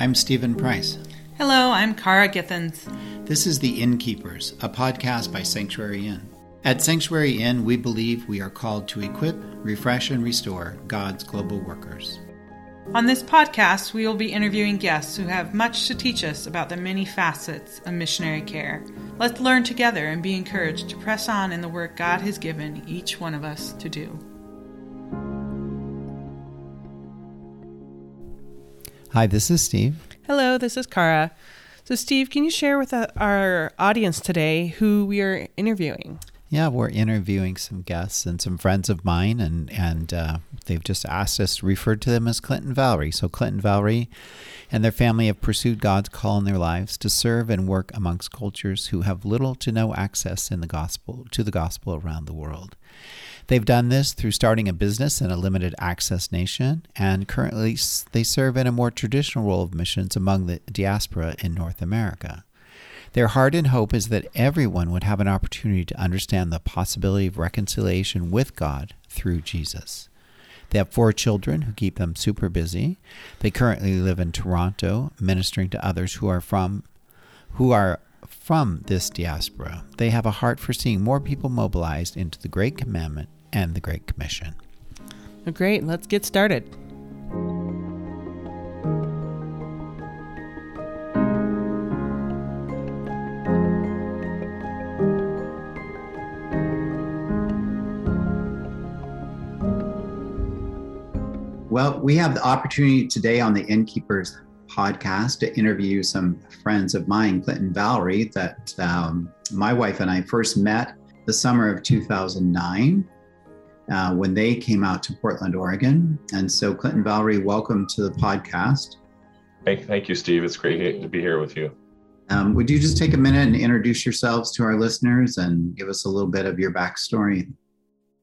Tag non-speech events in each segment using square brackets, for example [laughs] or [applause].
I'm Stephen Price. Hello, I'm Kara Githens. This is The Innkeepers, a podcast by Sanctuary Inn. At Sanctuary Inn, we believe we are called to equip, refresh, and restore God's global workers. On this podcast, we will be interviewing guests who have much to teach us about the many facets of missionary care. Let's learn together and be encouraged to press on in the work God has given each one of us to do. Hi, this is Steve. Hello, this is Kara. So, Steve, can you share with uh, our audience today who we are interviewing? Yeah, we're interviewing some guests and some friends of mine, and and uh, they've just asked us to refer to them as Clint and Valerie. So Clint and Valerie and their family have pursued God's call in their lives to serve and work amongst cultures who have little to no access in the gospel to the gospel around the world. They've done this through starting a business in a limited access nation, and currently they serve in a more traditional role of missions among the diaspora in North America. Their heart and hope is that everyone would have an opportunity to understand the possibility of reconciliation with God through Jesus. They have four children who keep them super busy. They currently live in Toronto, ministering to others who are from who are from this diaspora. They have a heart for seeing more people mobilized into the Great Commandment and the Great Commission. Great, let's get started. Well, we have the opportunity today on the Innkeepers podcast to interview some friends of mine, Clint and Valerie, that um, my wife and I first met the summer of 2009 uh, when they came out to Portland, Oregon. And so, Clint and Valerie, welcome to the podcast. Thank, thank you, Steve. It's great to be here with you. Um, would you just take a minute and introduce yourselves to our listeners and give us a little bit of your backstory?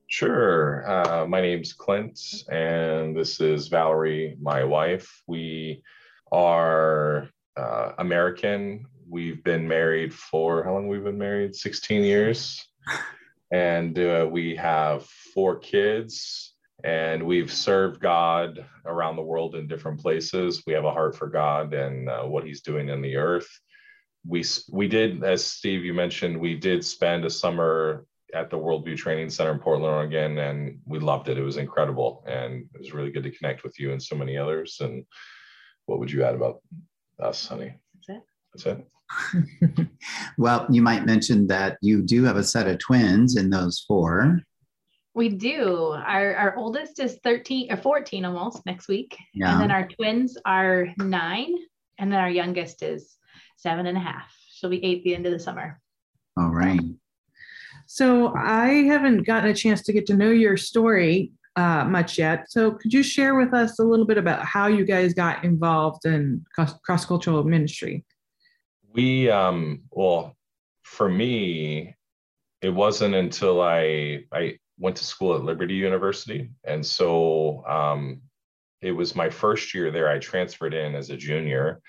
Sure. Uh, my name's Clint, and this is Valerie, my wife. We are uh, American. We've been married for how long? We've been married 16 years [laughs] and uh, we have four kids and we've served god around the world in different places. We have a heart for god and uh, what he's doing in the earth. We we did as steve you mentioned we did spend a summer at the worldview training center in portland oregon and we loved it. It was incredible and it was really good to connect with you and so many others. And what would you add about us honey that's it [laughs] well, you might mention that you do have a set of twins in those four. We do. Our, our oldest is 13 or 14 almost next week. Yeah. And then our twins are nine. And then our youngest is seven and a half. She'll be eight at the end of the summer. All right. So I haven't gotten a chance to get to know your story uh, much yet. So could you share with us a little bit about how you guys got involved in cross cultural ministry? We um well for me it wasn't until i i went to school at liberty university. And so um it was my first year there. I transferred in as a junior.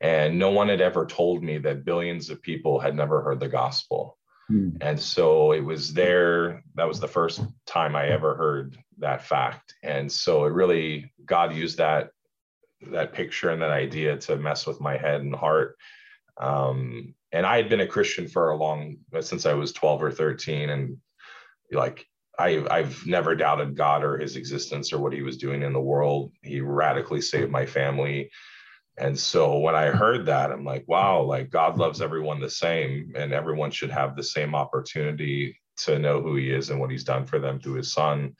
And no one had ever told me that billions of people had never heard the gospel. Hmm. and so it was there. That was the first time i ever heard that fact. And so it really god used that that picture and that idea to mess with my head and heart um, and I had been a Christian for a long since I was 12 or 13, and like I, I've never doubted God or His existence or what He was doing in the world. He radically saved my family, and so when I heard that, I'm like, wow, like God loves everyone the same, and everyone should have the same opportunity to know who He is and what He's done for them through His Son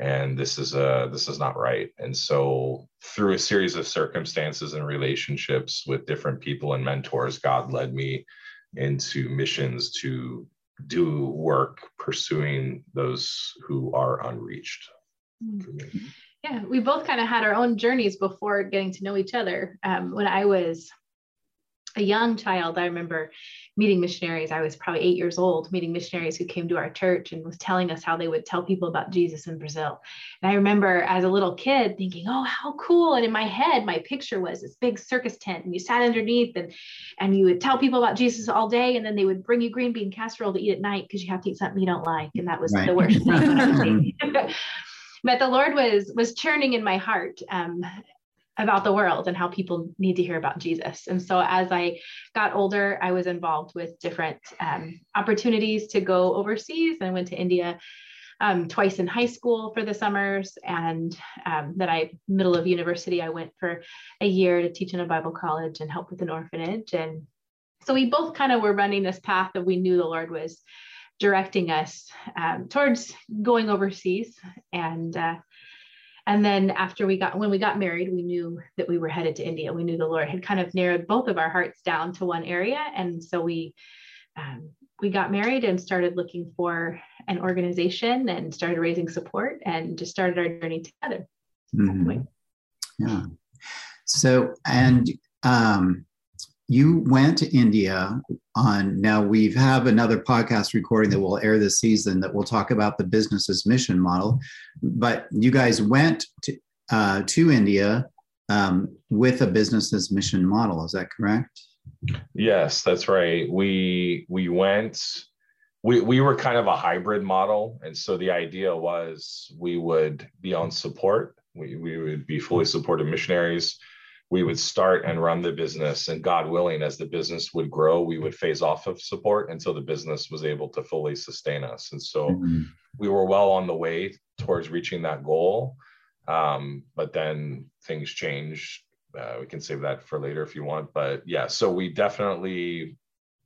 and this is a this is not right. And so through a series of circumstances and relationships with different people and mentors god led me into missions to do work pursuing those who are unreached mm-hmm. yeah we both kind of had our own journeys before getting to know each other. Um, when i was a young child, I remember meeting missionaries. I was probably eight years old, meeting missionaries who came to our church and was telling us how they would tell people about Jesus in Brazil. And I remember as a little kid thinking, oh, how cool. And in my head, my picture was this big circus tent, and you sat underneath and and you would tell people about Jesus all day, and then they would bring you green bean casserole to eat at night because you have to eat something you don't like. And that was right. the worst [laughs] thing. [laughs] but the Lord was was churning in my heart. Um, about the world and how people need to hear about Jesus. And so as I got older, I was involved with different um, opportunities to go overseas. I went to India um, twice in high school for the summers. And um, then I, middle of university, I went for a year to teach in a Bible college and help with an orphanage. And so we both kind of were running this path that we knew the Lord was directing us um, towards going overseas. And uh, and then after we got when we got married, we knew that we were headed to India. We knew the Lord had kind of narrowed both of our hearts down to one area, and so we um, we got married and started looking for an organization and started raising support and just started our journey together. Mm-hmm. Yeah. So and um, you went to India on now we have another podcast recording that will air this season that will talk about the business as mission model but you guys went to, uh, to India um, with a business as mission model. Is that correct? Yes that's right. We we went we, we were kind of a hybrid model. And so the idea was we would be on support. We, we would be fully supported missionaries we would start and run the business and god willing as the business would grow we would phase off of support until the business was able to fully sustain us. And so mm-hmm. we were well on the way towards reaching that goal. Um, but then things changed. Uh, we can save that for later if you want. But yeah so we definitely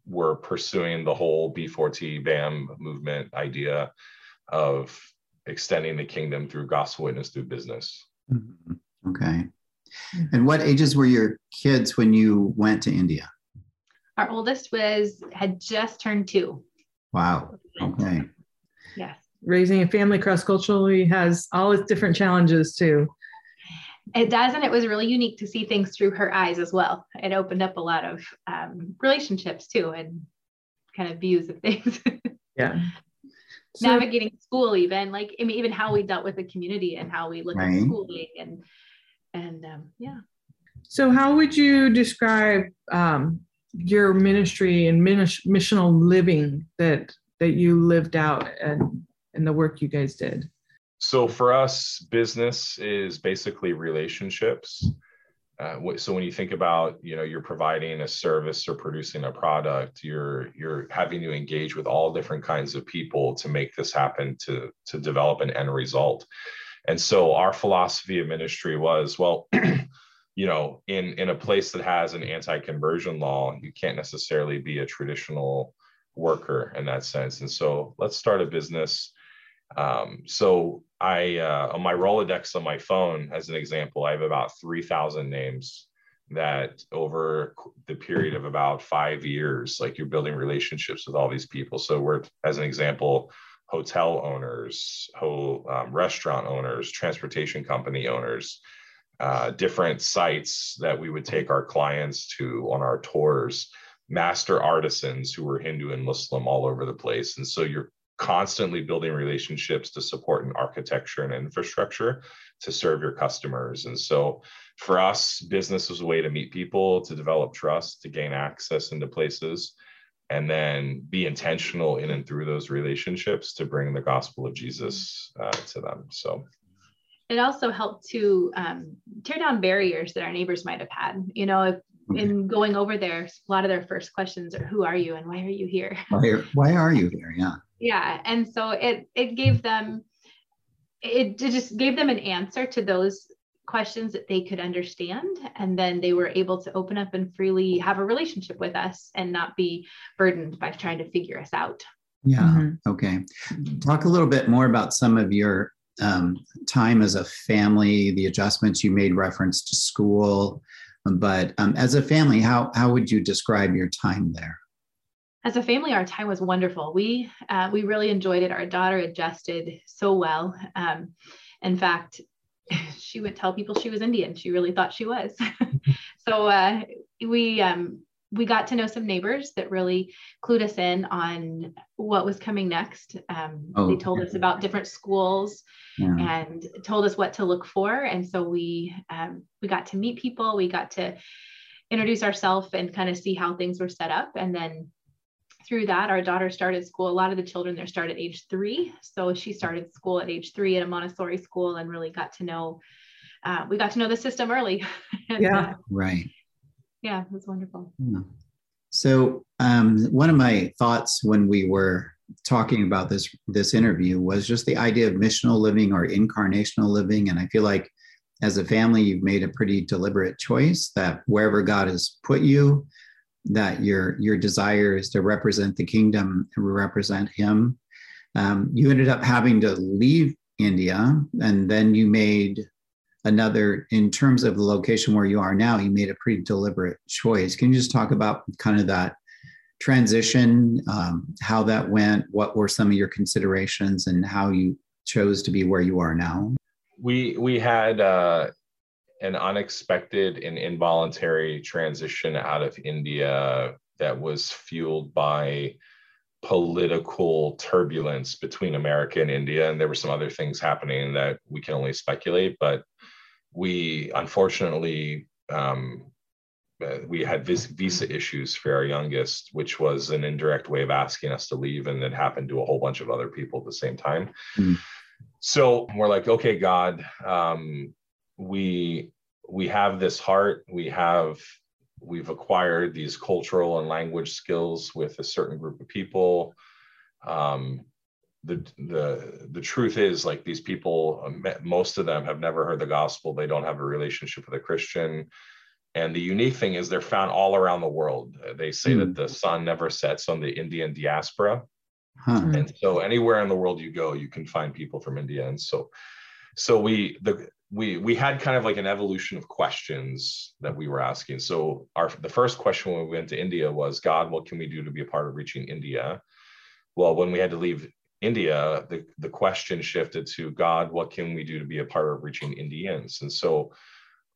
were pursuing the whole b4t bam movement idea of extending the kingdom through gospel witness through business. Mm-hmm. okay and what ages were your kids when you went to India? Our oldest was had just turned two. Wow. Okay. Yes. Raising a family cross culturally has all its different challenges too. It does, and it was really unique to see things through her eyes as well. It opened up a lot of um, relationships too, and kind of views of things. [laughs] yeah. So, Navigating school, even like I mean, even how we dealt with the community and how we look right. at schooling and and um, yeah. So, how would you describe um, your ministry and missional living that that you lived out and and the work you guys did? So, for us, business is basically relationships. Uh, so when you think about you know you're providing a service or producing a product you're you're having to engage with all different kinds of people to make this happen to to develop an end result and so our philosophy of ministry was, well, [clears throat] you know, in in a place that has an anti-conversion law, you can't necessarily be a traditional worker in that sense. And so let's start a business. Um, so I uh, on my Rolodex on my phone, as an example, I have about three thousand names that over the period of about five years, like you're building relationships with all these people. So we're, as an example, hotel owners, ho, um, restaurant owners, transportation company owners, uh, different sites that we would take our clients to on our tours, master artisans who were Hindu and Muslim all over the place. And so you're constantly building relationships to support an architecture and infrastructure to serve your customers. And so for us, business was a way to meet people, to develop trust, to gain access into places and then be intentional in and through those relationships to bring the gospel of Jesus uh, to them. So it also helped to um, tear down barriers that our neighbors might have had. You know, if, in going over there, a lot of their first questions are, "Who are you and why are you here?" [laughs] Why are, why are you here? Yeah. Yeah, and so it it gave them it, it just gave them an answer to those questions that they could understand and then they were able to open up and freely have a relationship with us and not be burdened by trying to figure us out. Yeah mm-hmm. okay. Talk a little bit more about some of your um, time as a family the adjustments you made reference to school but um, as a family how how would you describe your time there? As a family our time was wonderful. We uh, we really enjoyed it. Our daughter adjusted so well. Um, in fact [laughs] she would tell people she was Indian. She really thought she was. [laughs] so uh, we um, we got to know some neighbors that really clued us in on what was coming next. Um, oh, they told us about different schools yeah. and told us what to look for. And so we um, we got to meet people. We got to introduce ourselves and kind of see how things were set up. And then through that, our daughter started school. A lot of the children there start at age three. So she started school at age three at a Montessori school and really got to know uh, we got to know the system early. [laughs] and, yeah. Uh, right. Yeah, it was wonderful. Yeah. So um, one of my thoughts when we were talking about this this interview was just the idea of missional living or incarnational living, and I feel like as a family you've made a pretty deliberate choice that wherever God has put you, that your your desire is to represent the kingdom and represent Him. Um, you ended up having to leave India, and then you made another in terms of the location where you are now you made a pretty deliberate choice. Can you just talk about kind of that transition um, how that went? What were some of your considerations and how you chose to be where you are now? We we had uh, an unexpected and involuntary transition out of india that was fueled by political turbulence between america and india and there were some other things happening that we can only speculate but we unfortunately um, uh, we had vis- visa issues for our youngest, which was an indirect way of asking us to leave, and it happened to a whole bunch of other people at the same time. Mm. So we're like, okay, God, um, we we have this heart, we have we've acquired these cultural and language skills with a certain group of people. Um, the the the truth is like these people um, most of them have never heard the gospel they don't have a relationship with a christian and the unique thing is they're found all around the world they say mm. that the sun never sets on the indian diaspora huh. and so anywhere in the world you go you can find people from india and so so we the we we had kind of like an evolution of questions that we were asking so our the first question when we went to india was god what can we do to be a part of reaching india well when we had to leave India, the, the question shifted to God, what can we do to be a part of reaching Indians? And so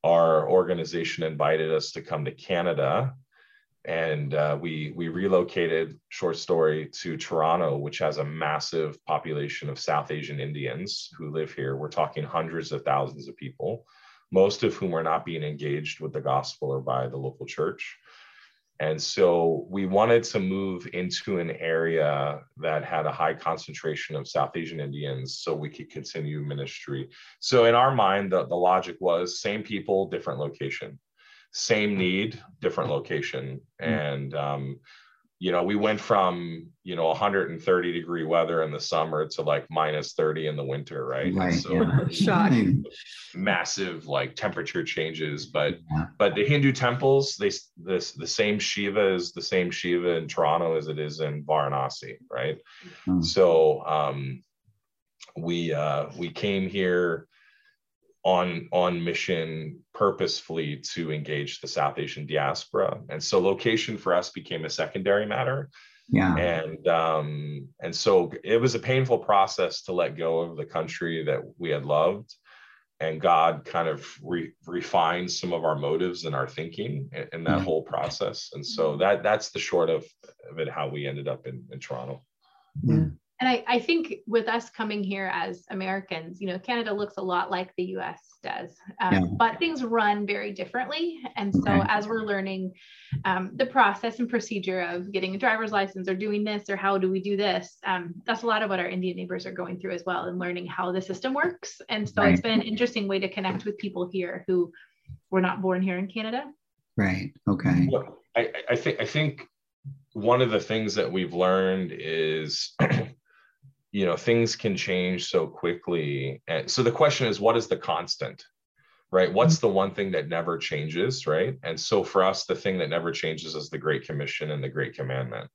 our organization invited us to come to Canada. And uh, we, we relocated, short story, to Toronto, which has a massive population of South Asian Indians who live here. We're talking hundreds of thousands of people, most of whom are not being engaged with the gospel or by the local church. And so we wanted to move into an area that had a high concentration of South Asian Indians so we could continue ministry. So in our mind, the, the logic was same people, different location, same need, different location. Hmm. And um, you know, we went from, you know, 130 degree weather in the summer to like minus 30 in the winter, right? Right. so yeah. [laughs] Shocking. massive like temperature changes. But yeah. but the Hindu temples, they this the same Shiva is the same Shiva in Toronto as it is in Varanasi, right? Mm-hmm. So um we uh we came here on on mission purposefully to engage the South Asian diaspora, and so location for us became a secondary matter. Yeah, and um, and so it was a painful process to let go of the country that we had loved, and God kind of re- refined some of our motives and our thinking in, in that yeah. whole process. And so that that's the short of, of it how we ended up in, in Toronto. Yeah and I, I think with us coming here as Americans, you know, Canada looks a lot like the US does, um, yeah. but things run very differently. And so okay. as we're learning um, the process and procedure of getting a driver's license or doing this or how do we do this, um, that's a lot of what our Indian neighbors are going through as well and learning how the system works. And so right. it's been an interesting way to connect with people here who were not born here in Canada. Right. Okay. Well, I, I think I think one of the things that we've learned is [clears throat] you know things can change so quickly and so the question is what is the constant right? Mm-hmm. What's the one thing that never changes right? And so for us the thing that never changes is the great commission and the great commandment.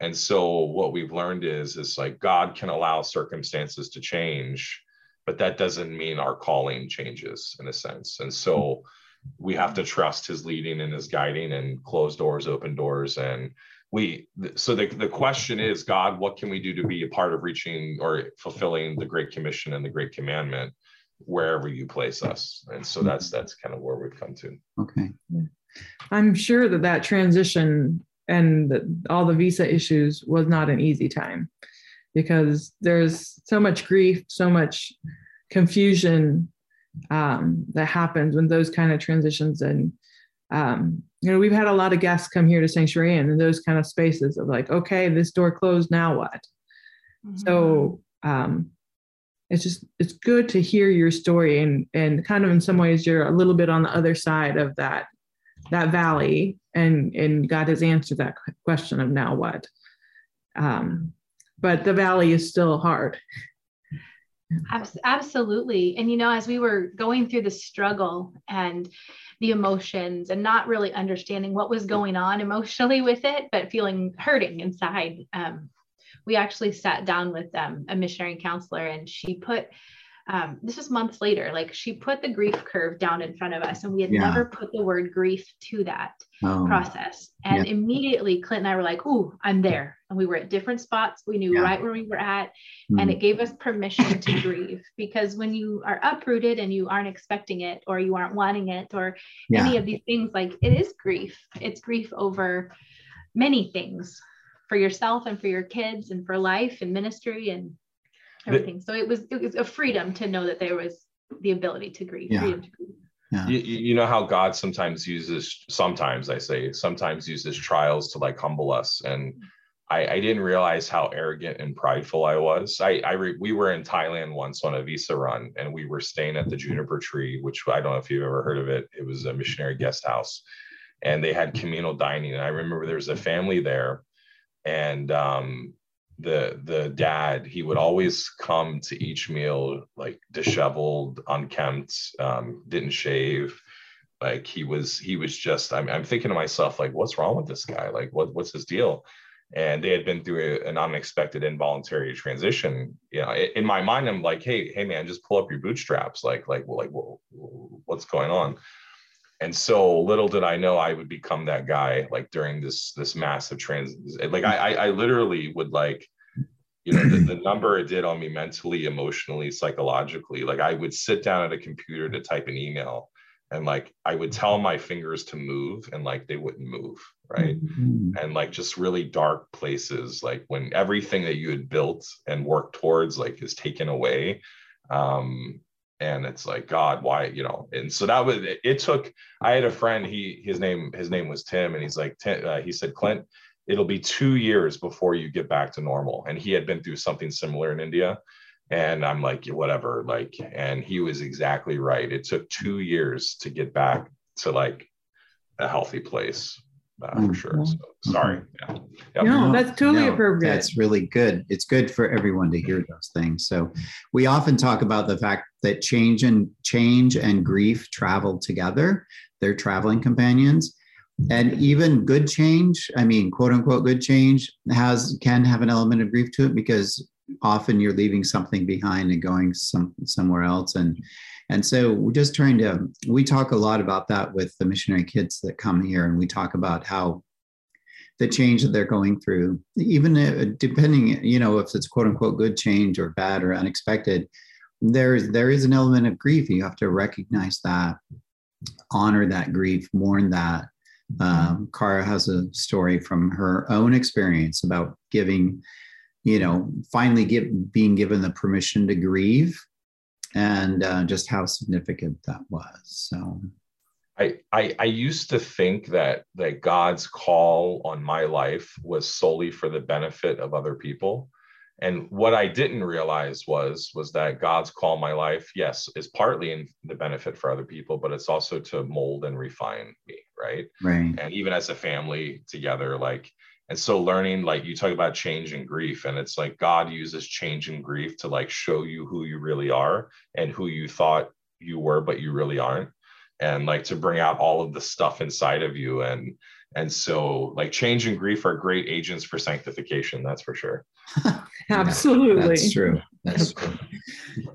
And so what we've learned is is like god can allow circumstances to change but that doesn't mean our calling changes in a sense. And so mm-hmm. we have to trust his leading and his guiding and close doors open doors and we so the, the question is god what can we do to be a part of reaching or fulfilling the great commission and the great commandment wherever you place us? And so that's that's kind of where we've come to. Okay. I'm sure that that transition and the, all the visa issues was not an easy time because there's so much grief so much confusion um, that happens when those kind of transitions and um, you know, we've had a lot of guests come here to Sanctuary Inn in those kind of spaces of like, okay, this door closed, now what? Mm-hmm. So um, it's just it's good to hear your story and and kind of in some ways you're a little bit on the other side of that that valley and and god has answered that question of now what um but the valley is still hard absolutely and you know as we were going through the struggle and the emotions and not really understanding what was going on emotionally [laughs] with it but feeling hurting inside. Um, we actually sat down with um, a missionary counselor and she put um, this was months later like she put the grief curve down in front of us and we had yeah. never put the word grief to that oh. process and yeah. immediately clint and i were like ooh i'm there and we were at different spots we knew yeah. right where we were at mm. and it gave us permission to grieve because when you are uprooted and you aren't expecting it or you aren't wanting it or any of these things like it is grief it's grief over many things for yourself and for your kids and for life and ministry and everything. so it was it was a freedom to know that there was the ability to grieve. Yeah. To grieve. Yeah. You, you know how God sometimes uses sometimes I say sometimes uses trials to like humble us and I, I didn't realize how arrogant and prideful I was. I, I re, we were in Thailand once on a visa run, and we were staying at the Juniper Tree, which I don't know if you've ever heard of it. It was a missionary guest house, and they had communal dining. And I remember there was a family there, and um, the the dad he would always come to each meal like disheveled unkempt um, didn't shave. Like he was he was just I'm, I'm thinking to myself like what's wrong with this guy? Like what what's his deal? And they had been through a, an unexpected involuntary transition. You know in my mind i'm like hey hey man just pull up your bootstraps. Like like well, like well, what's going on and so little did I know I would become that guy like during this this massive trans like I I, literally would like you know the, the [clears throat] number it did on me mentally emotionally psychologically like I would sit down at a computer to type an email and like I would tell my fingers to move and like they wouldn't move right mm-hmm. and like just really dark places like when everything that you had built and worked towards like is taken away um and it's like god why you know and so that was it, it took i had a friend he his name his name was tim and he's like uh, he said clint it'll be two years before you get back to normal and he had been through something similar in india and i'm like whatever like and he was exactly right it took two years to get back to like a healthy place uh, for mm-hmm. sure. So, sorry. Yeah. Yep. No, that's totally no, appropriate. That's really good. It's good for everyone to hear those things. So we often talk about the fact that change and change and grief travel together. They're traveling companions. And even good change, I mean, quote unquote good change has can have an element of grief to it because often you're leaving something behind and going some somewhere else. And and so we're just trying to, we talk a lot about that with the missionary kids that come here, and we talk about how the change that they're going through, even depending, you know, if it's quote unquote good change or bad or unexpected, there's there is an element of grief. You have to recognize that, honor that grief, mourn that. Um, Kara has a story from her own experience about giving, you know, finally give, being given the permission to grieve and uh, just how significant that was. So, I, I I used to think that that God's call on my life was solely for the benefit of other people. And what I didn't realize was was that God's call my life, yes, is partly in the benefit for other people, but it's also to mold and refine me, right? Right. And even as a family together, like and so learning like you talk about change and grief and it's like god uses change and grief to like show you who you really are and who you thought you were but you really aren't and like to bring out all of the stuff inside of you and and so like change and grief are great agents for sanctification that's for sure [laughs] absolutely that's true that's true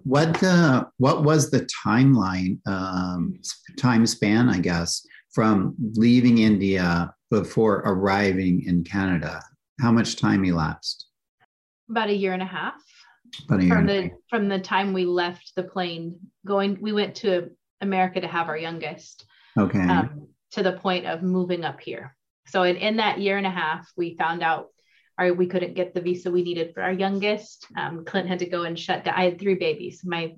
what uh what was the timeline um time span i guess from leaving india before arriving in Canada? How much time elapsed? About a year and a half. About a year from the from the time we left the plane, going we went to America to have our youngest. Okay. Um, to the point of moving up here. So in, in that year and a half, we found out our, we couldn't get the visa we needed for our youngest. Um, Clint had to go and shut down. I had three babies. My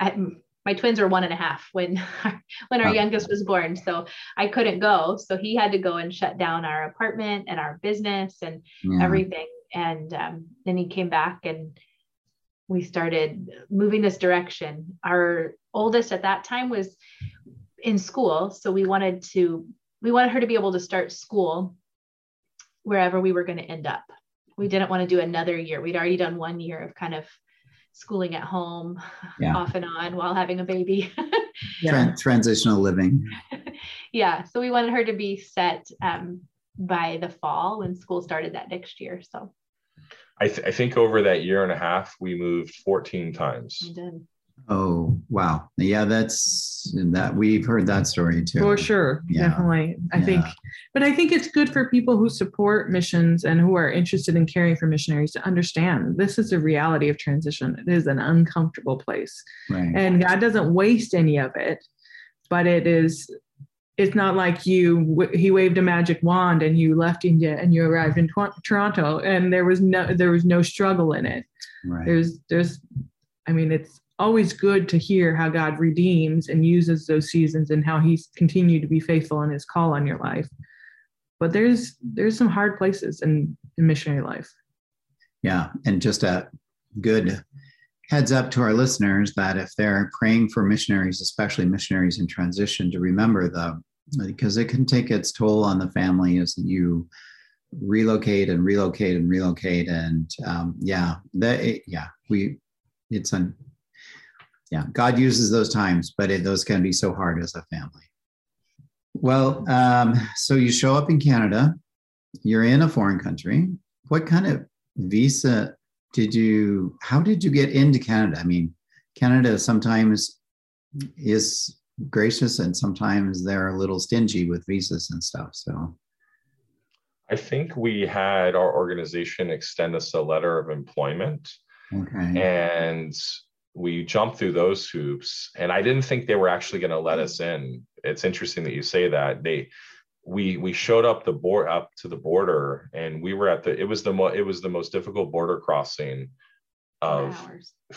I, my twins were one and a half when [laughs] when our youngest was born so i couldn't go so he had to go and shut down our apartment and our business and yeah. everything and um, then he came back and we started moving this direction. Our oldest at that time was in school, so we wanted to we wanted her to be able to start school wherever we were going to end up. We didn't want to do another year. We'd already done one year of kind of schooling at home yeah. off and on while having a baby. yeah. [laughs] transitional living. yeah. So we wanted her to be set um, by the fall when school started that next year. So I, th- I think over that year and a half, we moved 14 times. Oh wow! Yeah, that's that we've heard that story too. For sure, yeah. definitely. I yeah. think, but I think it's good for people who support missions and who are interested in caring for missionaries to understand this is a reality of transition. It is an uncomfortable place, right. and God doesn't waste any of it, but it is. It's not like you. He waved a magic wand and you left India and you arrived in Toronto, and there was no there was no struggle in it. Right. There's there's, I mean, it's always good to hear how God redeems and uses those seasons and how he's continued to be faithful in his call on your life. But there's there's some hard places in, in missionary life. Yeah. And just a good heads up to our listeners that if they're praying for missionaries, especially missionaries in transition, to remember the because it can take its toll on the family as you relocate and relocate and relocate and um, yeah that yeah we it's an yeah, God uses those times, but it, those can be so hard as a family. Well, um, so you show up in Canada, you're in a foreign country. What kind of visa did you, how did you get into Canada? I mean, Canada sometimes is gracious and sometimes they're a little stingy with visas and stuff. So I think we had our organization extend us a letter of employment. Okay. And we jumped through those hoops and i didn't think they were actually going to let us in. It's interesting that you say that. They we we showed up the board up to the border and we were at the it was the mo- it was the most difficult border crossing of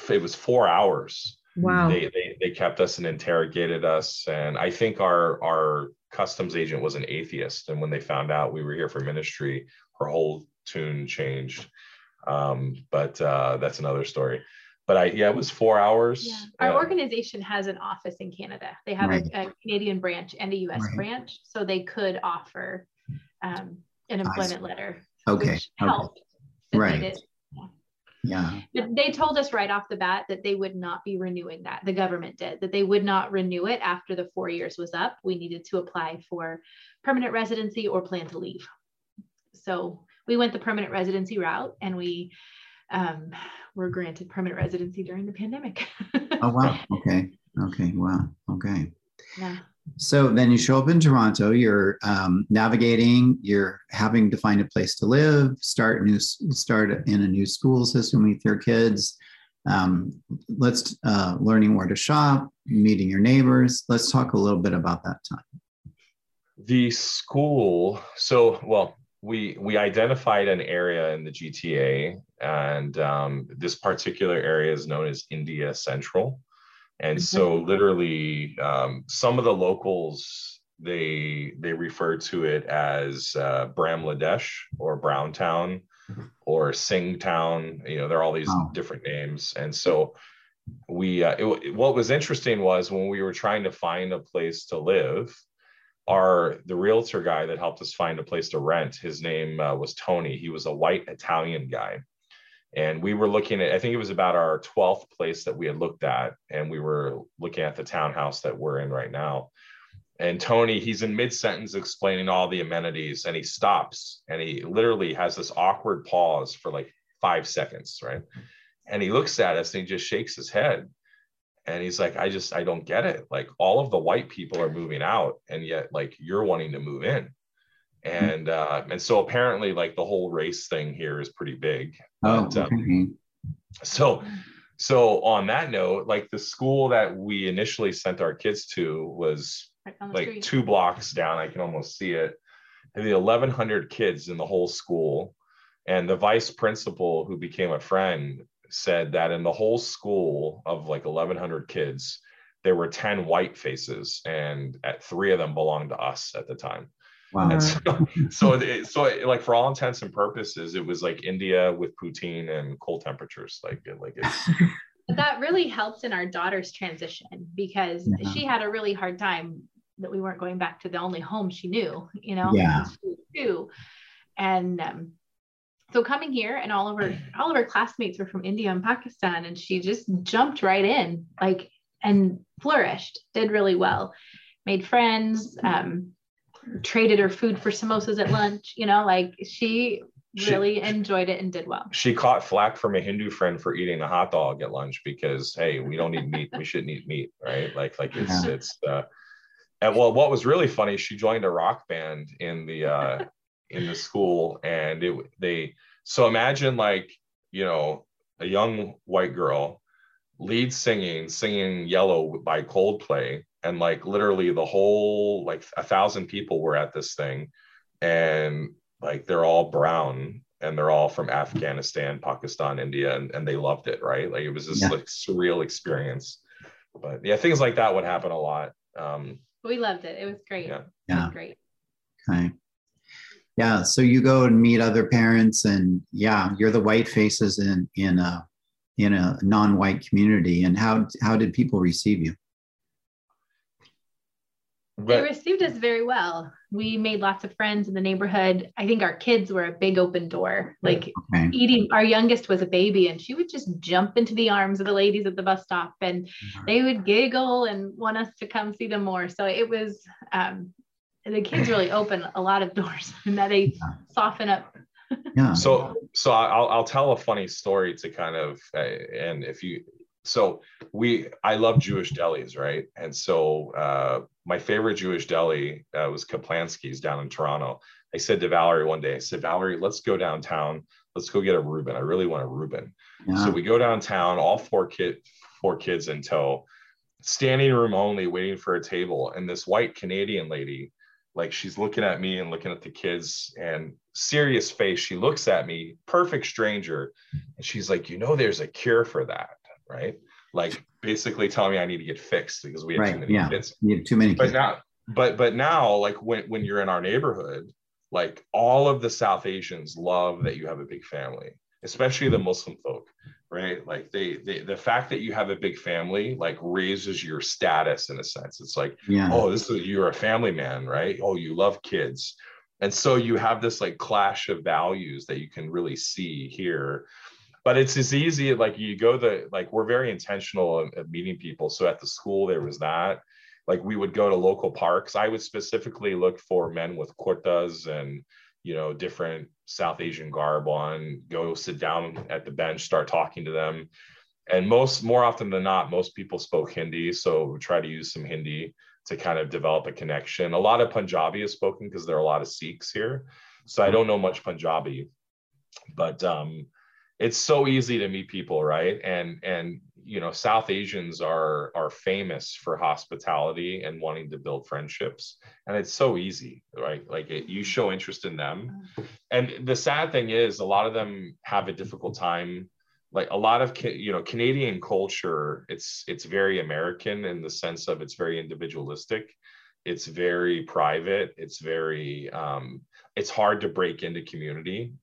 it was four hours. Wow. They, they they kept us and interrogated us and i think our our customs agent was an atheist and when they found out we were here for ministry her whole tune changed. Um, but uh, that's another story but I yeah, it was four hours. Yeah. Our uh, organization has an office in Canada. They have right. a, a, Canadian branch and a U.S. right. branch, so they could offer um, an employment letter. Okay. Which okay. helped. Right. Yeah. But they told us right off the bat that they would not be renewing that. The government did that they would not renew it after the four years was up. We needed to apply for permanent residency or plan to leave. So we went the permanent residency route and we um, were granted permanent residency during the pandemic. [laughs] oh wow! Okay, okay, wow, okay. Yeah. So then you show up in Toronto. You're um, navigating. You're having to find a place to live. Start new. Start in a new school system with your kids. Um, let's uh, learning where to shop, meeting your neighbors. Let's talk a little bit about that time. The school. So well, we we identified an area in the GTA, and um, this particular area is known as India Central. And so, literally, um, some of the locals they they refer to it as uh, Bramladesh or Browntown or Singtown. You know, there are all these wow. different names, and so we uh, it, what was interesting was when we were trying to find a place to live our the realtor guy that helped us find a place to rent. His name uh, was tony. He was a white italian guy. And we were looking at i think it was about our 12th place that we had looked at and we were looking at the townhouse that we're in right now. And tony he's in mid-sentence explaining all the amenities and he stops and he literally has this awkward pause for like five seconds right? And he looks at us and he just shakes his head and he's like i just i don't get it. Like all of the white people are moving out and yet like you're wanting to move in. And uh and so apparently like the whole race thing here is pretty big. Oh, but, um, so so on that note like the school that we initially sent our kids to was right like street. two blocks down. I can almost see it. And the 1100 kids in the whole school and the vice principal who became a friend said that in the whole school of like 1100 kids there were 10 white faces and at three of them belonged to us at the time Wow. And so, [laughs] so, so, like for all intents and purposes, it was like India with poutine and cold temperatures. Like, like it's. [laughs] that really helped in our daughter's transition because yeah. she had a really hard time that we weren't going back to the only home she knew, you know, yeah. too. And um, so coming here and all of her all of her classmates were from India and Pakistan and she just jumped right in like and flourished, did really well, made friends, um, traded her food for samosas at lunch, you know, like she really she, enjoyed it and did well. She caught flack from a Hindu friend for eating a hot dog at lunch because hey, we don't eat meat, we shouldn't eat meat, right? Like like it's yeah. it's uh and well what was really funny, she joined a rock band in the uh in the school and it they so imagine like you know a young white girl lead singing singing yellow by coldplay and like literally the whole like a thousand people were at this thing and like they're all brown and they're all from afghanistan pakistan india and, and they loved it right? Like it was this yeah. like surreal experience. But yeah things like that would happen a lot um we loved it. It was great. Yeah, yeah. Was great. Okay yeah so you go and meet other parents and yeah you're the white faces in in a in a non-white community. And how how did people receive you? They received us very well. We made lots of friends in the neighborhood. I think our kids were a big open door. Like okay. eating our youngest was a baby and she would just jump into the arms of the ladies at the bus stop and they would giggle and want us to come see them more. So it was um, the kids really open a lot of doors [laughs] and that they soften up. Yeah. [laughs] So so i'll i'll tell a funny story to kind of uh, and if you so we i love jewish delis right? And so uh, my favorite jewish deli uh, was Caplansky's down in toronto. I said to valerie one day i said valerie let's go downtown. Let's go get a reuben. I really want a reuben. Yeah. so we go downtown all four kid four kids in tow standing room only waiting for a table. And this white canadian lady like she's looking at me and looking at the kids and serious face she looks at me perfect stranger and she's like you know there's a cure for that right like basically telling me i need to get fixed because we have right, too many yeah. kids you have too many kids. but now but but now like when when you're in our neighborhood like all of the south asians love that you have a big family especially the hmm. muslim folk right? Like they, they the fact that you have a big family like raises your status in a sense. It's like yeah. oh this is you're a family man right? Oh you love kids. And so you have this like clash of values that you can really see here. But it's as easy like you go the like we're very intentional of, of meeting people. So at the school there was that like we would go to local parks. I would specifically look for men with kurtas and you know different south asian garb on go sit down at the bench start talking to them. And most more often than not most people spoke hindi so we try to use some hindi to kind of develop a connection. A lot of punjabi is spoken because there are a lot of sikhs here so i don't know much punjabi. But um it's so easy to meet people right? And and you know south asians are are famous for hospitality and wanting to build friendships. And it's so easy right? Like it, you show interest in them. And the sad thing is a lot of them have a difficult time. Like a lot of you know canadian culture it's it's very american in the sense of it's very individualistic. It's very private. It's very um, it's hard to break into community.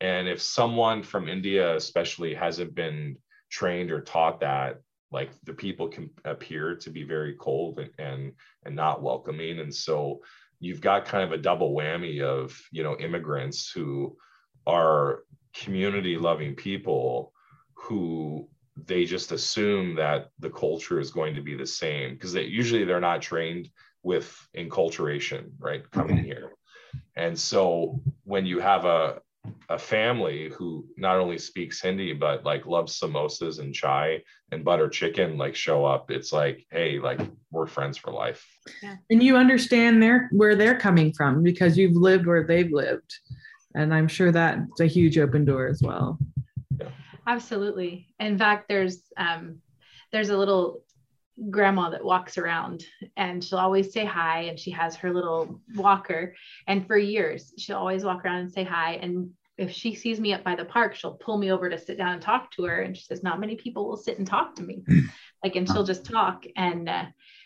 And if someone from india especially hasn't been trained or taught that like the people can appear to be very cold and, and and not welcoming. And so you've got kind of a double whammy of you know immigrants who are community loving people who they just assume that the culture is going to be the same because they usually they're not trained with enculturation right coming here. And so when you have a a family who not only speaks Hindi but like loves samosas and chai and butter chicken like show up. It's like hey like we're friends for life. Yeah. and you understand their where they're coming from because you've lived where they've lived. And I'm sure that's a huge open door as well. Yeah. absolutely. In fact there's um there's a little grandma that walks around and she'll always say hi and she has her little walker and for years she'll always walk around and say hi and if she sees me up by the park she'll pull me over to sit down and talk to her and she says not many people will sit and talk to me [clears throat] like and she'll just talk and uh,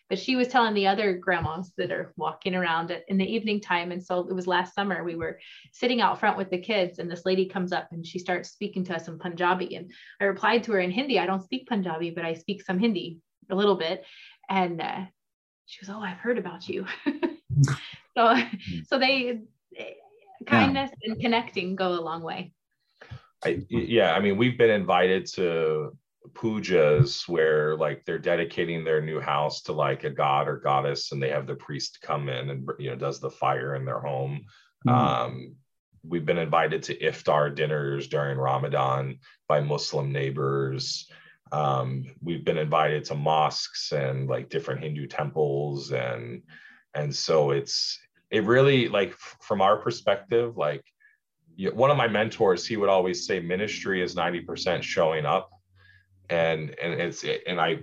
but she was telling the other grandmas that are walking around in the evening time. And so it was last summer, we were sitting out front with the kids, and this lady comes up and she starts speaking to us in Punjabi. And I replied to her in Hindi. I don't speak Punjabi, but I speak some Hindi a little bit. And uh, she goes, Oh, I've heard about you. [laughs] so, so they, kindness yeah. and connecting go a long way. I, yeah, I mean, we've been invited to pujas where like they're dedicating their new house to like a god or goddess and they have the priest come in and you know does the fire in their home mm-hmm. um, we've been invited to iftar dinners during ramadan by muslim neighbors um, we've been invited to mosques and like different hindu temples and and so it's it really like from our perspective like one of my mentors he would always say ministry is 90% showing up. And and it's and i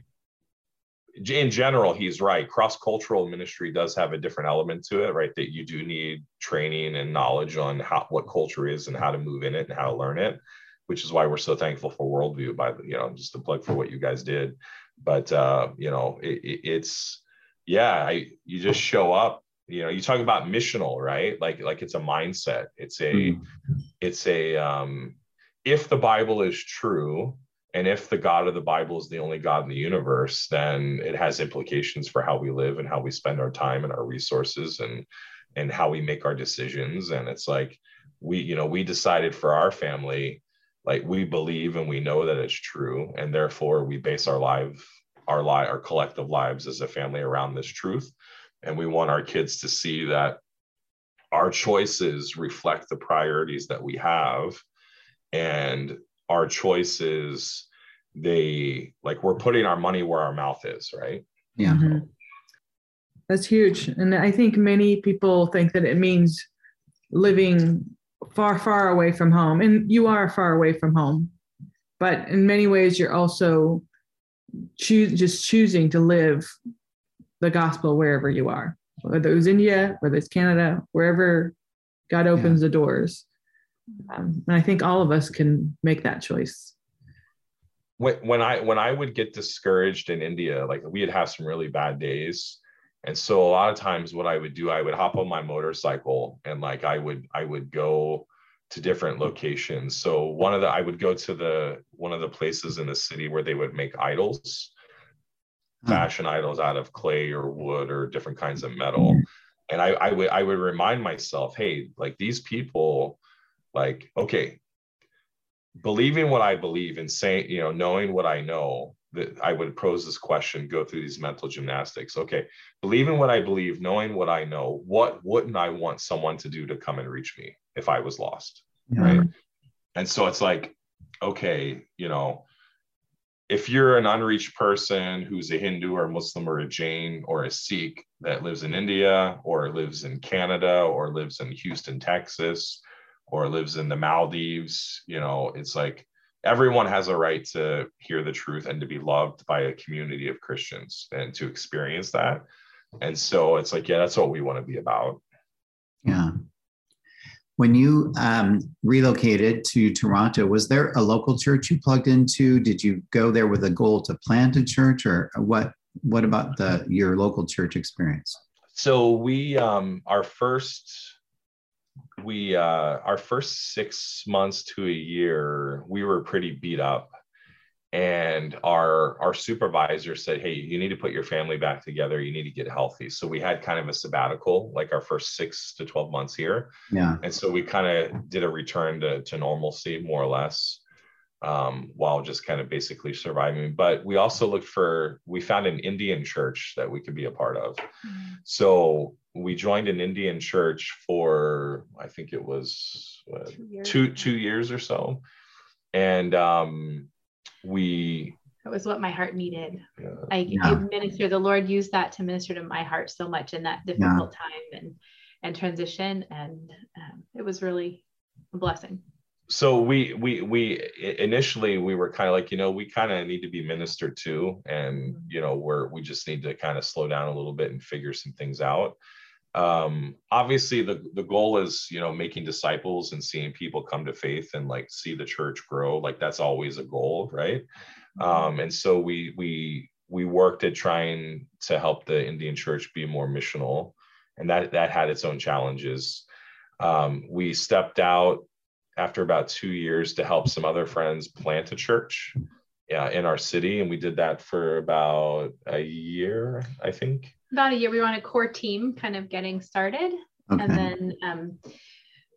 in general he's right. Cross cultural ministry does have a different element to it right? That you do need training and knowledge on how what culture is and how to move in it and how to learn it which is why we're so thankful for worldview by the you know just a plug for what you guys did but uh you know it, it's yeah I, you just show up you know you talk about missional right like like it's a mindset it's a mm. it's a um if the bible is true and if the God of the Bible is the only God in the universe, then it has implications for how we live and how we spend our time and our resources and and how we make our decisions. And it's like we, you know, we decided for our family, like we believe and we know that it's true, and therefore we base our life, our life, our collective lives as a family around this truth. And we want our kids to see that our choices reflect the priorities that we have and our choices they like we're putting our money where our mouth is, right? Yeah. Mm-hmm. That's huge. And I think many people think that it means living far, far away from home. And you are far away from home. But in many ways, you're also choose, just choosing to live the gospel wherever you are, whether it's India, whether it's Canada, wherever God opens yeah. the doors. Um, and I think all of us can make that choice when, when I when I would get discouraged in India, like we'd have some really bad days. And so a lot of times what I would do, I would hop on my motorcycle and like I would I would go to different locations. So one of the I would go to the one of the places in the city where they would make idols, hmm. fashion idols out of clay or wood or different kinds of metal. Hmm. And I, I would I would remind myself, hey, like these people, like, okay, believing what I believe and saying, you know, knowing what I know, that I would pose this question, go through these mental gymnastics. Okay, believing what I believe, knowing what I know, what wouldn't I want someone to do to come and reach me if I was lost? Yeah. Right. And so it's like, okay, you know, if you're an unreached person who's a Hindu or a Muslim or a Jain or a Sikh that lives in India or lives in Canada or lives in Houston, Texas, or lives in the Maldives, you know, it's like everyone has a right to hear the truth and to be loved by a community of Christians and to experience that. And so it's like, yeah, that's what we want to be about. Yeah. When you um, relocated to Toronto, was there a local church you plugged into? Did you go there with a goal to plant a church, or what? What about the your local church experience? So we, um, our first we uh our first six months to a year we were pretty beat up. And our our supervisor said hey you need to put your family back together. You need to get healthy. So we had kind of a sabbatical like our first six to 12 months here. Yeah. And so we kind of did a return to, to normalcy more or less um, while just kind of basically surviving. But we also looked for, we found an Indian church that we could be a part of. Mm-hmm. So we joined an Indian church for, I think it was uh, two, years. two, two years or so. And um, we, that was what my heart needed. Yeah. I, yeah. I minister, the Lord used that to minister to my heart so much in that difficult yeah. time and, and transition. And um, it was really a blessing so we we we initially we were kind of like you know we kind of need to be ministered to and mm-hmm. you know we're we just need to kind of slow down a little bit and figure some things out um obviously the the goal is you know making disciples and seeing people come to faith and like see the church grow like that's always a goal right mm-hmm. um and so we we we worked at trying to help the Indian church be more missional, and that that had its own challenges. Um, we stepped out after about two years to help some other friends plant a church uh, in our city, and we did that for about a year, I think. About a year. We were on a core team, kind of getting started, okay. and then um,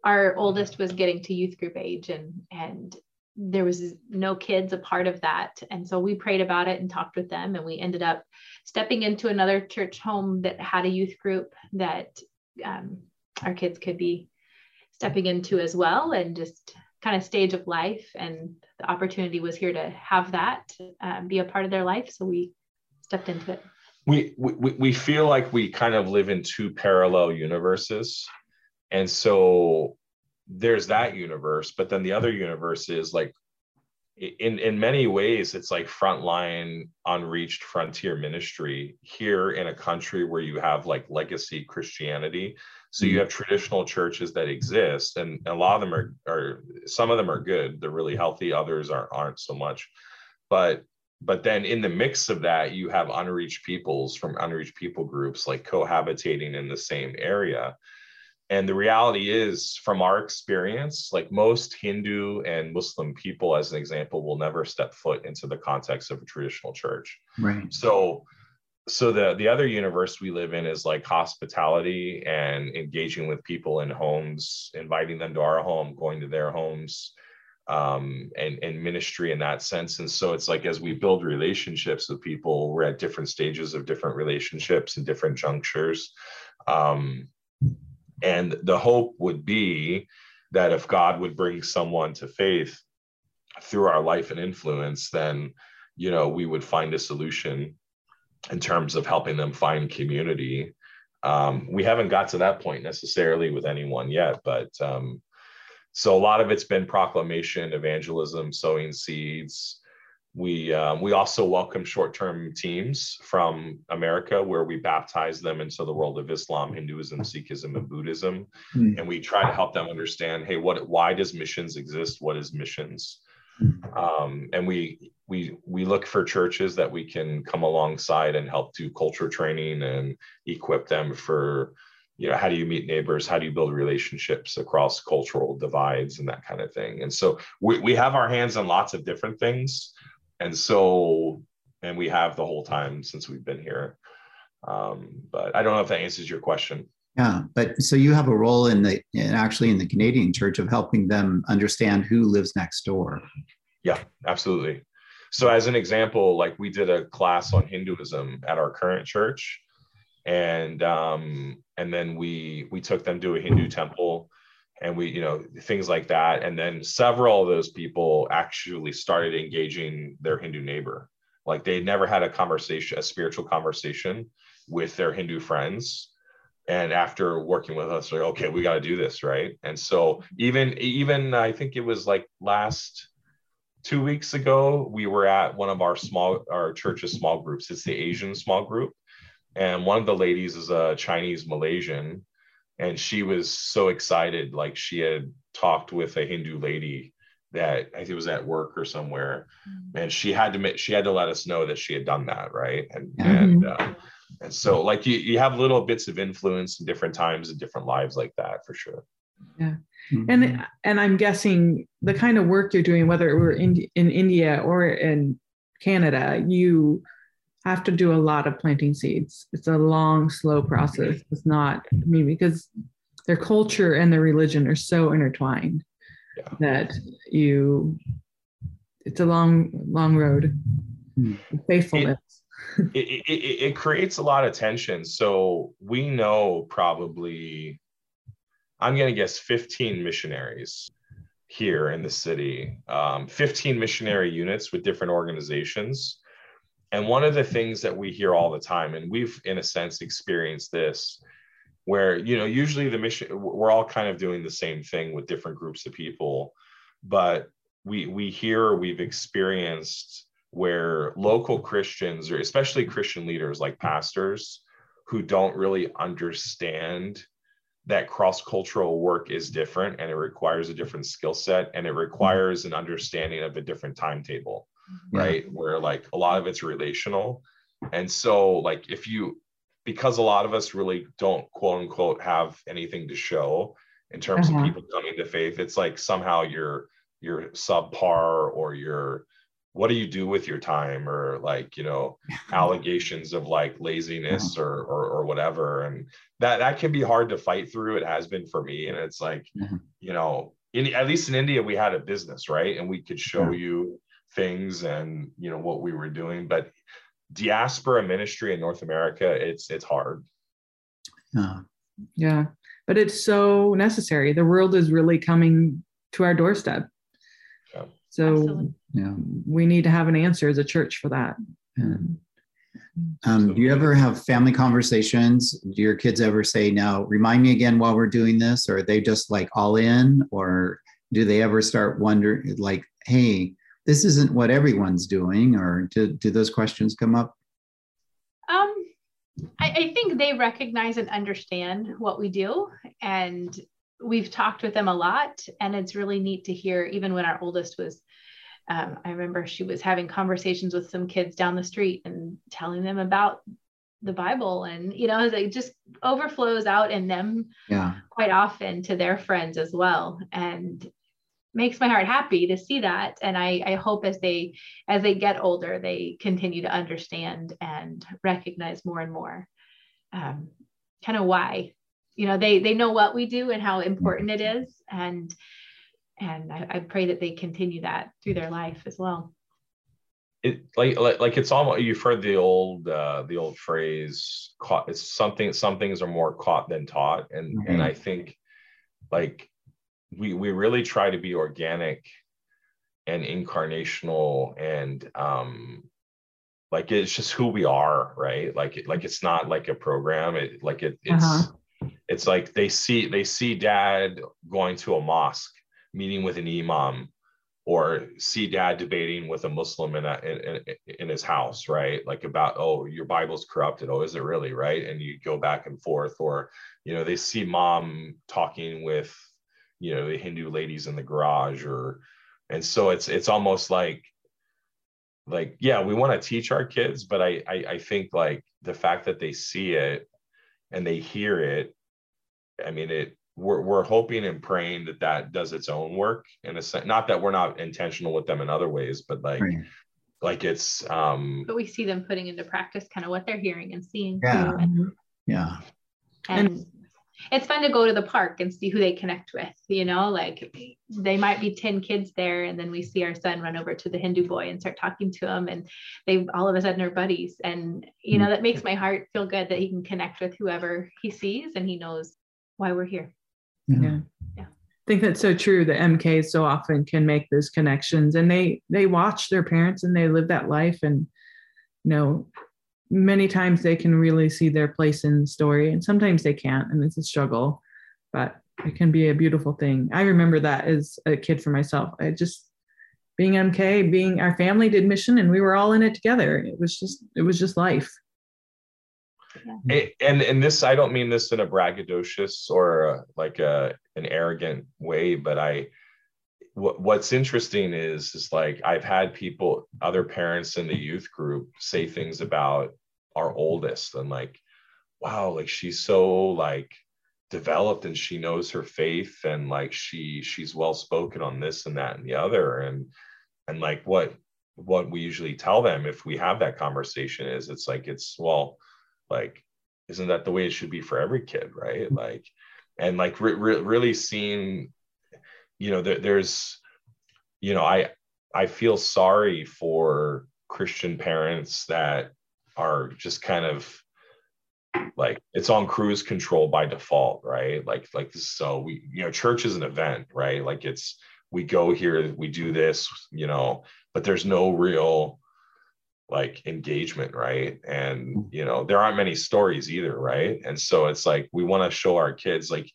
our oldest was getting to youth group age, and and there was no kids a part of that and so we prayed about it and talked with them and we ended up stepping into another church home that had a youth group that um, our kids could be stepping into as well and just kind of stage of life. And the opportunity was here to have that um, be a part of their life. So we stepped into it. We, we we feel like we kind of live in two parallel universes. And so there's that universe but then the other universe is like in in many ways it's like frontline unreached frontier ministry here in a country where you have like legacy christianity. So you mm-hmm. have traditional churches that exist and a lot of them are are some of them are good. They're really healthy others are aren't so much. But but then in the mix of that you have unreached peoples from unreached people groups like cohabitating in the same area and the reality is, from our experience, like most Hindu and Muslim people, as an example, will never step foot into the context of a traditional church. Right. So, so the the other universe we live in is like hospitality and engaging with people in homes, inviting them to our home, going to their homes, um, and and ministry in that sense. And so it's like as we build relationships with people, we're at different stages of different relationships and different junctures. Um, and the hope would be that if God would bring someone to faith through our life and influence, then you know we would find a solution in terms of helping them find community. Um, we haven't got to that point necessarily with anyone yet, but um, so a lot of it's been proclamation, evangelism, sowing seeds, we um, we also welcome short-term teams from America where we baptize them into the world of Islam, Hinduism, Sikhism, and Buddhism, mm. and we try to help them understand, hey, what why does missions exist? What is missions? Mm. Um, and we we we look for churches that we can come alongside and help do culture training and equip them for you know how do you meet neighbors how do you build relationships across cultural divides and that kind of thing and so we, we have our hands on lots of different things and so and we have the whole time since we've been here. Um, but i don't know if that answers your question. Yeah but so you have a role in the in actually in the canadian church of helping them understand who lives next door. Yeah absolutely. So as an example like we did a class on hinduism at our current church. And um and then we we took them to a hindu temple and we you know things like that. And then several of those people actually started engaging their hindu neighbor. Like they never had a conversation a spiritual conversation with their hindu friends. And after working with us like okay we got to do this right? And so even even i think it was like last two weeks ago we were at one of our small our church's small groups. It's the asian small group. And one of the ladies is a chinese malaysian and she was so excited like she had talked with a hindu lady that i think was at work or somewhere mm-hmm. and she had to make she had to let us know that she had done that right and mm-hmm. and uh, and so like you, you have little bits of influence in different times and different lives like that for sure yeah mm-hmm. and and i'm guessing the kind of work you're doing whether we're in in india or in canada you have to do a lot of planting seeds. It's a long, slow process. It's not, I mean, because their culture and their religion are so intertwined yeah. that you, it's a long, long road. Hmm. Faithfulness. It, it, it, it creates a lot of tension. So we know probably, I'm going to guess 15 missionaries here in the city, um, 15 missionary units with different organizations and one of the things that we hear all the time, and we've in a sense experienced this, where you know usually the mission we're all kind of doing the same thing with different groups of people, but we we hear we've experienced where local Christians or especially Christian leaders like pastors who don't really understand that cross-cultural work is different and it requires a different skill set and it mm-hmm. requires an understanding of a different timetable yeah. right? Where like a lot of it's relational and so like if you because a lot of us really don't quote unquote have anything to show in terms uh-huh. of people coming to faith it's like somehow you're you're subpar or you're what do you do with your time or like you know [laughs] allegations of like laziness uh-huh. or, or, or whatever and that that can be hard to fight through it has been for me and it's like mm-hmm. you know in at least in india we had a business right and we could show yeah. you things and you know what we were doing but diaspora ministry in north america it's it's hard yeah yeah but it's so necessary the world is really coming to our doorstep yeah. so yeah we need to have an answer as a church for that and um, do you ever have family conversations? Do your kids ever say, now remind me again while we're doing this? Or are they just like all in? Or do they ever start wondering, like, hey, this isn't what everyone's doing? Or do, do those questions come up? Um, I, I think they recognize and understand what we do. And we've talked with them a lot. And it's really neat to hear, even when our oldest was um, I remember she was having conversations with some kids down the street and telling them about the Bible, and you know, it just overflows out in them yeah. quite often to their friends as well, and makes my heart happy to see that. And I, I hope as they as they get older, they continue to understand and recognize more and more, um, kind of why, you know, they they know what we do and how important it is, and and I, I pray that they continue that through their life as well it like, like like it's almost you've heard the old uh the old phrase caught it's something some things are more caught than taught and mm-hmm. and i think like we we really try to be organic and incarnational and um like it's just who we are right like like it's not like a program it like it it's uh-huh. it's like they see they see dad going to a mosque meeting with an imam or see dad debating with a Muslim in, a, in, in, his house, right? Like about, oh, your Bible's corrupted. Oh, is it really? Right. And you go back and forth, or, you know, they see mom talking with, you know, the Hindu ladies in the garage or, and so it's, it's almost like, like, yeah, we want to teach our kids, but I, I, I think like the fact that they see it and they hear it, I mean, it, we're, we're hoping and praying that that does its own work in a sense not that we're not intentional with them in other ways but like right. like it's um but we see them putting into practice kind of what they're hearing and seeing yeah and, yeah and it's fun to go to the park and see who they connect with you know like they might be 10 kids there and then we see our son run over to the hindu boy and start talking to him and they all of a sudden are buddies and you know that makes my heart feel good that he can connect with whoever he sees and he knows why we're here yeah. yeah. I think that's so true The MK so often can make those connections and they they watch their parents and they live that life and you know many times they can really see their place in the story and sometimes they can't and it's a struggle but it can be a beautiful thing. I remember that as a kid for myself. I just being mk being our family did mission and we were all in it together. It was just it was just life. And and this i don't mean this in a braggadocious or a, like a an arrogant way but i what's interesting is is like i've had people other parents in the youth group say things about our oldest and like wow like she's so like developed and she knows her faith and like she she's well spoken on this and that and the other and and like what what we usually tell them if we have that conversation is it's like it's well like isn't that the way it should be for every kid right mm-hmm. like and like re- re- really seeing you know there, there's you know i i feel sorry for christian parents that are just kind of like it's on cruise control by default right? Like like so we you know church is an event right? Like it's we go here we do this you know but there's no real like engagement right? And you know there aren't many stories either right? And so it's like we want to show our kids like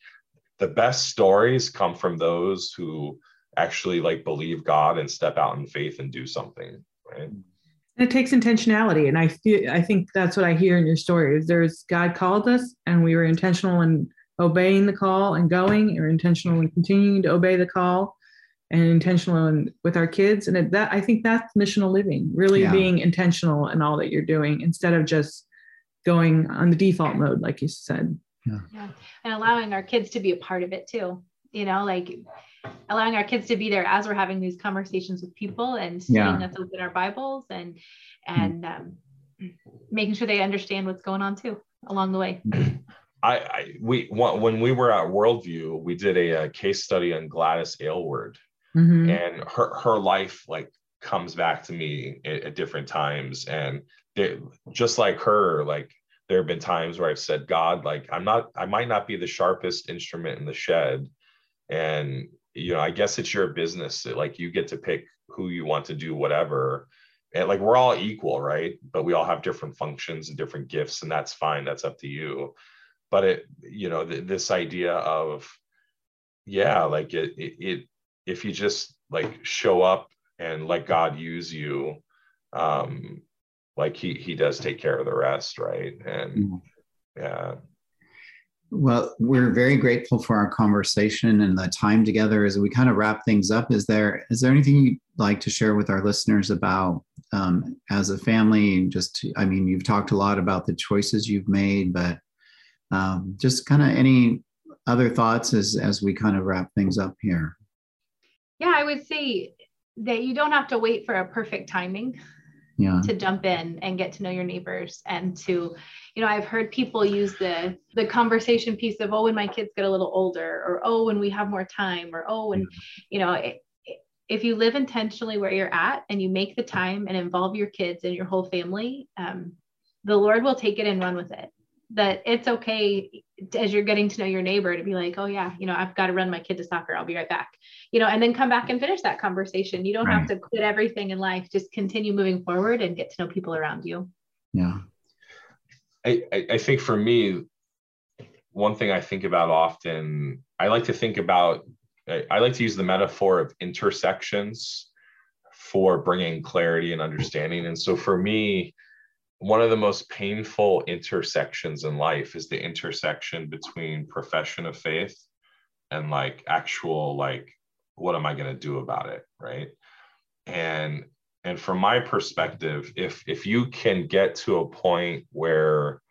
the best stories come from those who actually like believe god and step out in faith and do something right it takes intentionality and i feel i think that's what i hear in your story is there's god called us and we were intentional in obeying the call and going or intentional in continuing to obey the call and intentional in, with our kids. And it, that I think that's missional living, really yeah. being intentional in all that you're doing instead of just going on the default mode, like you said. Yeah. yeah. And allowing our kids to be a part of it too. You know, like allowing our kids to be there as we're having these conversations with people and seeing yeah. us open our Bibles and and um, making sure they understand what's going on too along the way. I, I we when we were at Worldview, we did a, a case study on Gladys Aylward, mm-hmm. and her her life like comes back to me at, at different times, and they, just like her, like there have been times where I've said, God, like I'm not, I might not be the sharpest instrument in the shed, and you know, I guess it's your business. Like you get to pick who you want to do whatever. And like we're all equal, right? But we all have different functions and different gifts, and that's fine. That's up to you. But it, you know, th- this idea of, yeah, like it, it, it, if you just like show up and let God use you, um, like he he does take care of the rest, right? And mm-hmm. yeah, well, we're very grateful for our conversation and the time together as we kind of wrap things up. Is there is there anything you'd like to share with our listeners about um, as a family? And Just, I mean, you've talked a lot about the choices you've made, but um, just kind of any other thoughts as as we kind of wrap things up here. Yeah, I would say that you don't have to wait for a perfect timing yeah. to jump in and get to know your neighbors and to you know i've heard people use the the conversation piece of oh when my kids get a little older or oh when we have more time or oh when you know it, if you live intentionally where you're at and you make the time and involve your kids and your whole family um, the lord will take it and run with it that it's okay as you're getting to know your neighbor to be like, oh yeah, you know, I've got to run my kid to soccer. I'll be right back. You know, and then come back and finish that conversation. You don't right. have to quit everything in life. Just continue moving forward and get to know people around you. Yeah. I, I think for me, one thing I think about often, I like to think about, I like to use the metaphor of intersections for bringing clarity and understanding. And so for me, one of the most painful intersections in life is the intersection between profession of faith and like actual like what am i going to do about it right? And and from my perspective if if you can get to a point where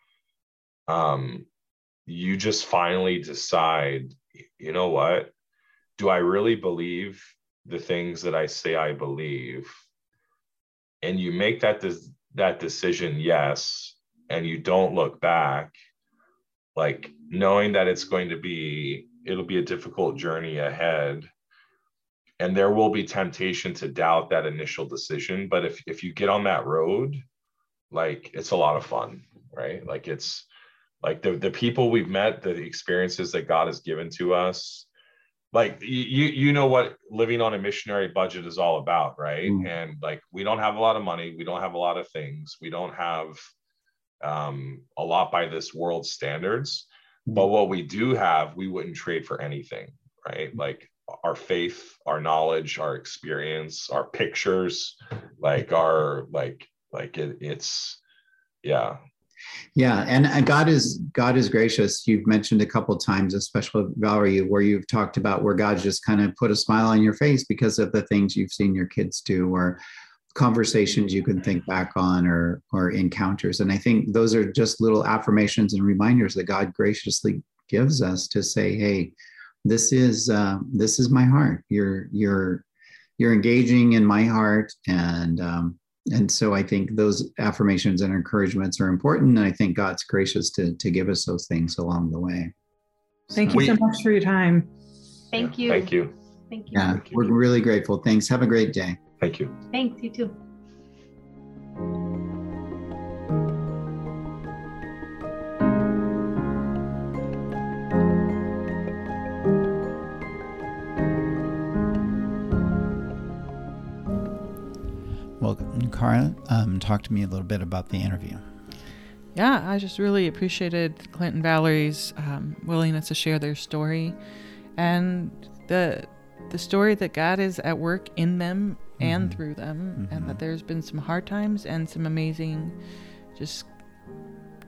um you just finally decide you know what? Do i really believe the things that i say i believe? And you make that des- that decision yes and you don't look back like knowing that it's going to be it'll be a difficult journey ahead and there will be temptation to doubt that initial decision but if if you get on that road like it's a lot of fun right? Like it's like the the people we've met the experiences that god has given to us like you you know what living on a missionary budget is all about right mm. and like we don't have a lot of money we don't have a lot of things we don't have um, a lot by this world standards mm. but what we do have we wouldn't trade for anything right like our faith our knowledge our experience our pictures like our like like it, it's yeah yeah, and God is God is gracious. You've mentioned a couple times, especially Valerie, where you've talked about where God just kind of put a smile on your face because of the things you've seen your kids do, or conversations you can think back on, or or encounters. And I think those are just little affirmations and reminders that God graciously gives us to say, "Hey, this is uh, this is my heart. You're you're you're engaging in my heart, and um, and so I think those affirmations and encouragements are important. And I think God's gracious to, to give us those things along the way. Thank so, you so much for your time. Thank you. Thank you. Thank you. Yeah, Thank you. we're really grateful. Thanks. Have a great day. Thank you. Thanks. You too. Kara, um, talk to me a little bit about the interview. Yeah, I just really appreciated Clint and Valerie's um, willingness to share their story, and the the story that God is at work in them and mm-hmm. through them, mm-hmm. and that there's been some hard times and some amazing, just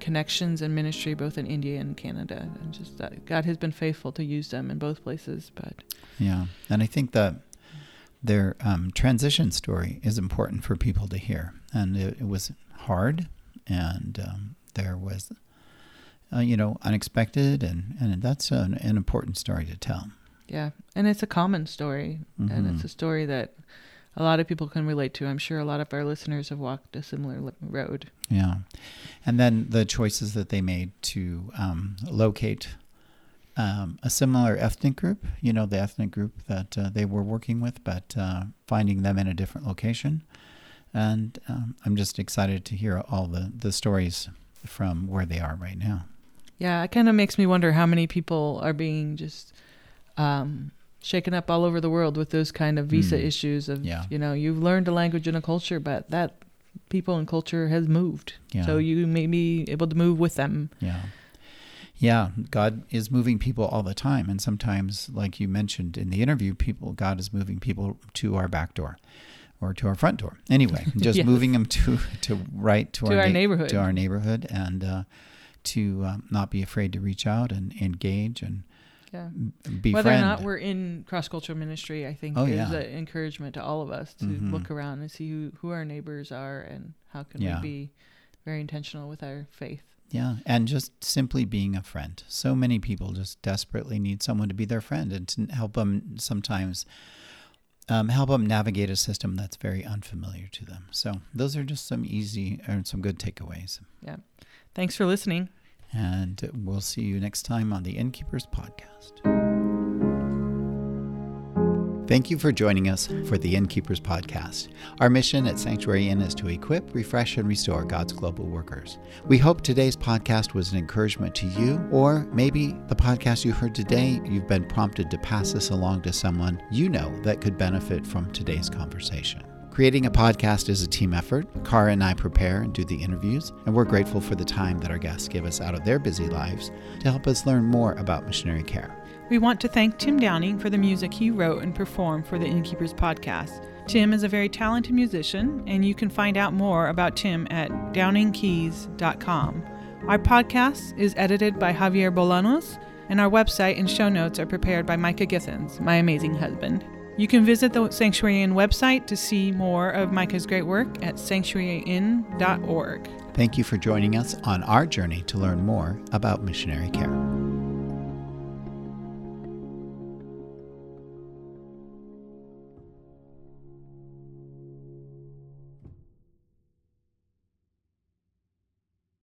connections and ministry both in India and Canada, and just that God has been faithful to use them in both places. But yeah, and I think that their um, transition story is important for people to hear, and it, it was hard, and um, there was, uh, you know, unexpected, and and that's an, an, important story to tell. Yeah, and it's a common story, mm-hmm. and it's a story that a lot of people can relate to. I'm sure a lot of our listeners have walked a similar road. Yeah, and then the choices that they made to um, locate um, a similar ethnic group, you know, the ethnic group that uh, they were working with, but uh, finding them in a different location. And um, I'm just excited to hear all the, the stories from where they are right now. Yeah, it kind of makes me wonder how many people are being just um, shaken up all over the world with those kind of visa mm. issues of, yeah. you know, you've learned a language and a culture, but that people and culture has moved. Yeah. So you may be able to move with them. Yeah. Yeah, God is moving people all the time. And sometimes, like you mentioned in the interview, people, God is moving people to our back door or to our front door. Anyway, [laughs] just yes. moving them to, to right to, to our, our na- neighborhood. To our neighborhood and uh, to um, not be afraid to reach out and engage and yeah. befriend. Whether or not we're in cross cultural ministry, I think oh, is yeah. an encouragement to all of us to mm-hmm. look around and see who, who our neighbors are and how can yeah. we be very intentional with our faith. Yeah, and just simply being a friend. So many people just desperately need someone to be their friend and to help them sometimes um, help them navigate a system that's very unfamiliar to them. So those are just some easy or some good takeaways. Yeah. Thanks for listening. And we'll see you next time on the Innkeepers Podcast. Thank you for joining us for the Innkeepers Podcast. Our mission at Sanctuary Inn is to equip, refresh, and restore God's global workers. We hope today's podcast was an encouragement to you, or maybe the podcast you heard today, you've been prompted to pass this along to someone you know that could benefit from today's conversation. Creating a podcast is a team effort. Kara and I prepare and do the interviews, and we're grateful for the time that our guests give us out of their busy lives to help us learn more about missionary care. We want to thank Tim Downing for the music he wrote and performed for the Innkeepers podcast. Tim is a very talented musician, and you can find out more about Tim at downingkeys.com. Our podcast is edited by Javier Bolanos, and our website and show notes are prepared by Micah Githens, my amazing husband. You can visit the Sanctuary Inn website to see more of Micah's great work at sanctuaryinn.org. Thank you for joining us on our journey to learn more about missionary care.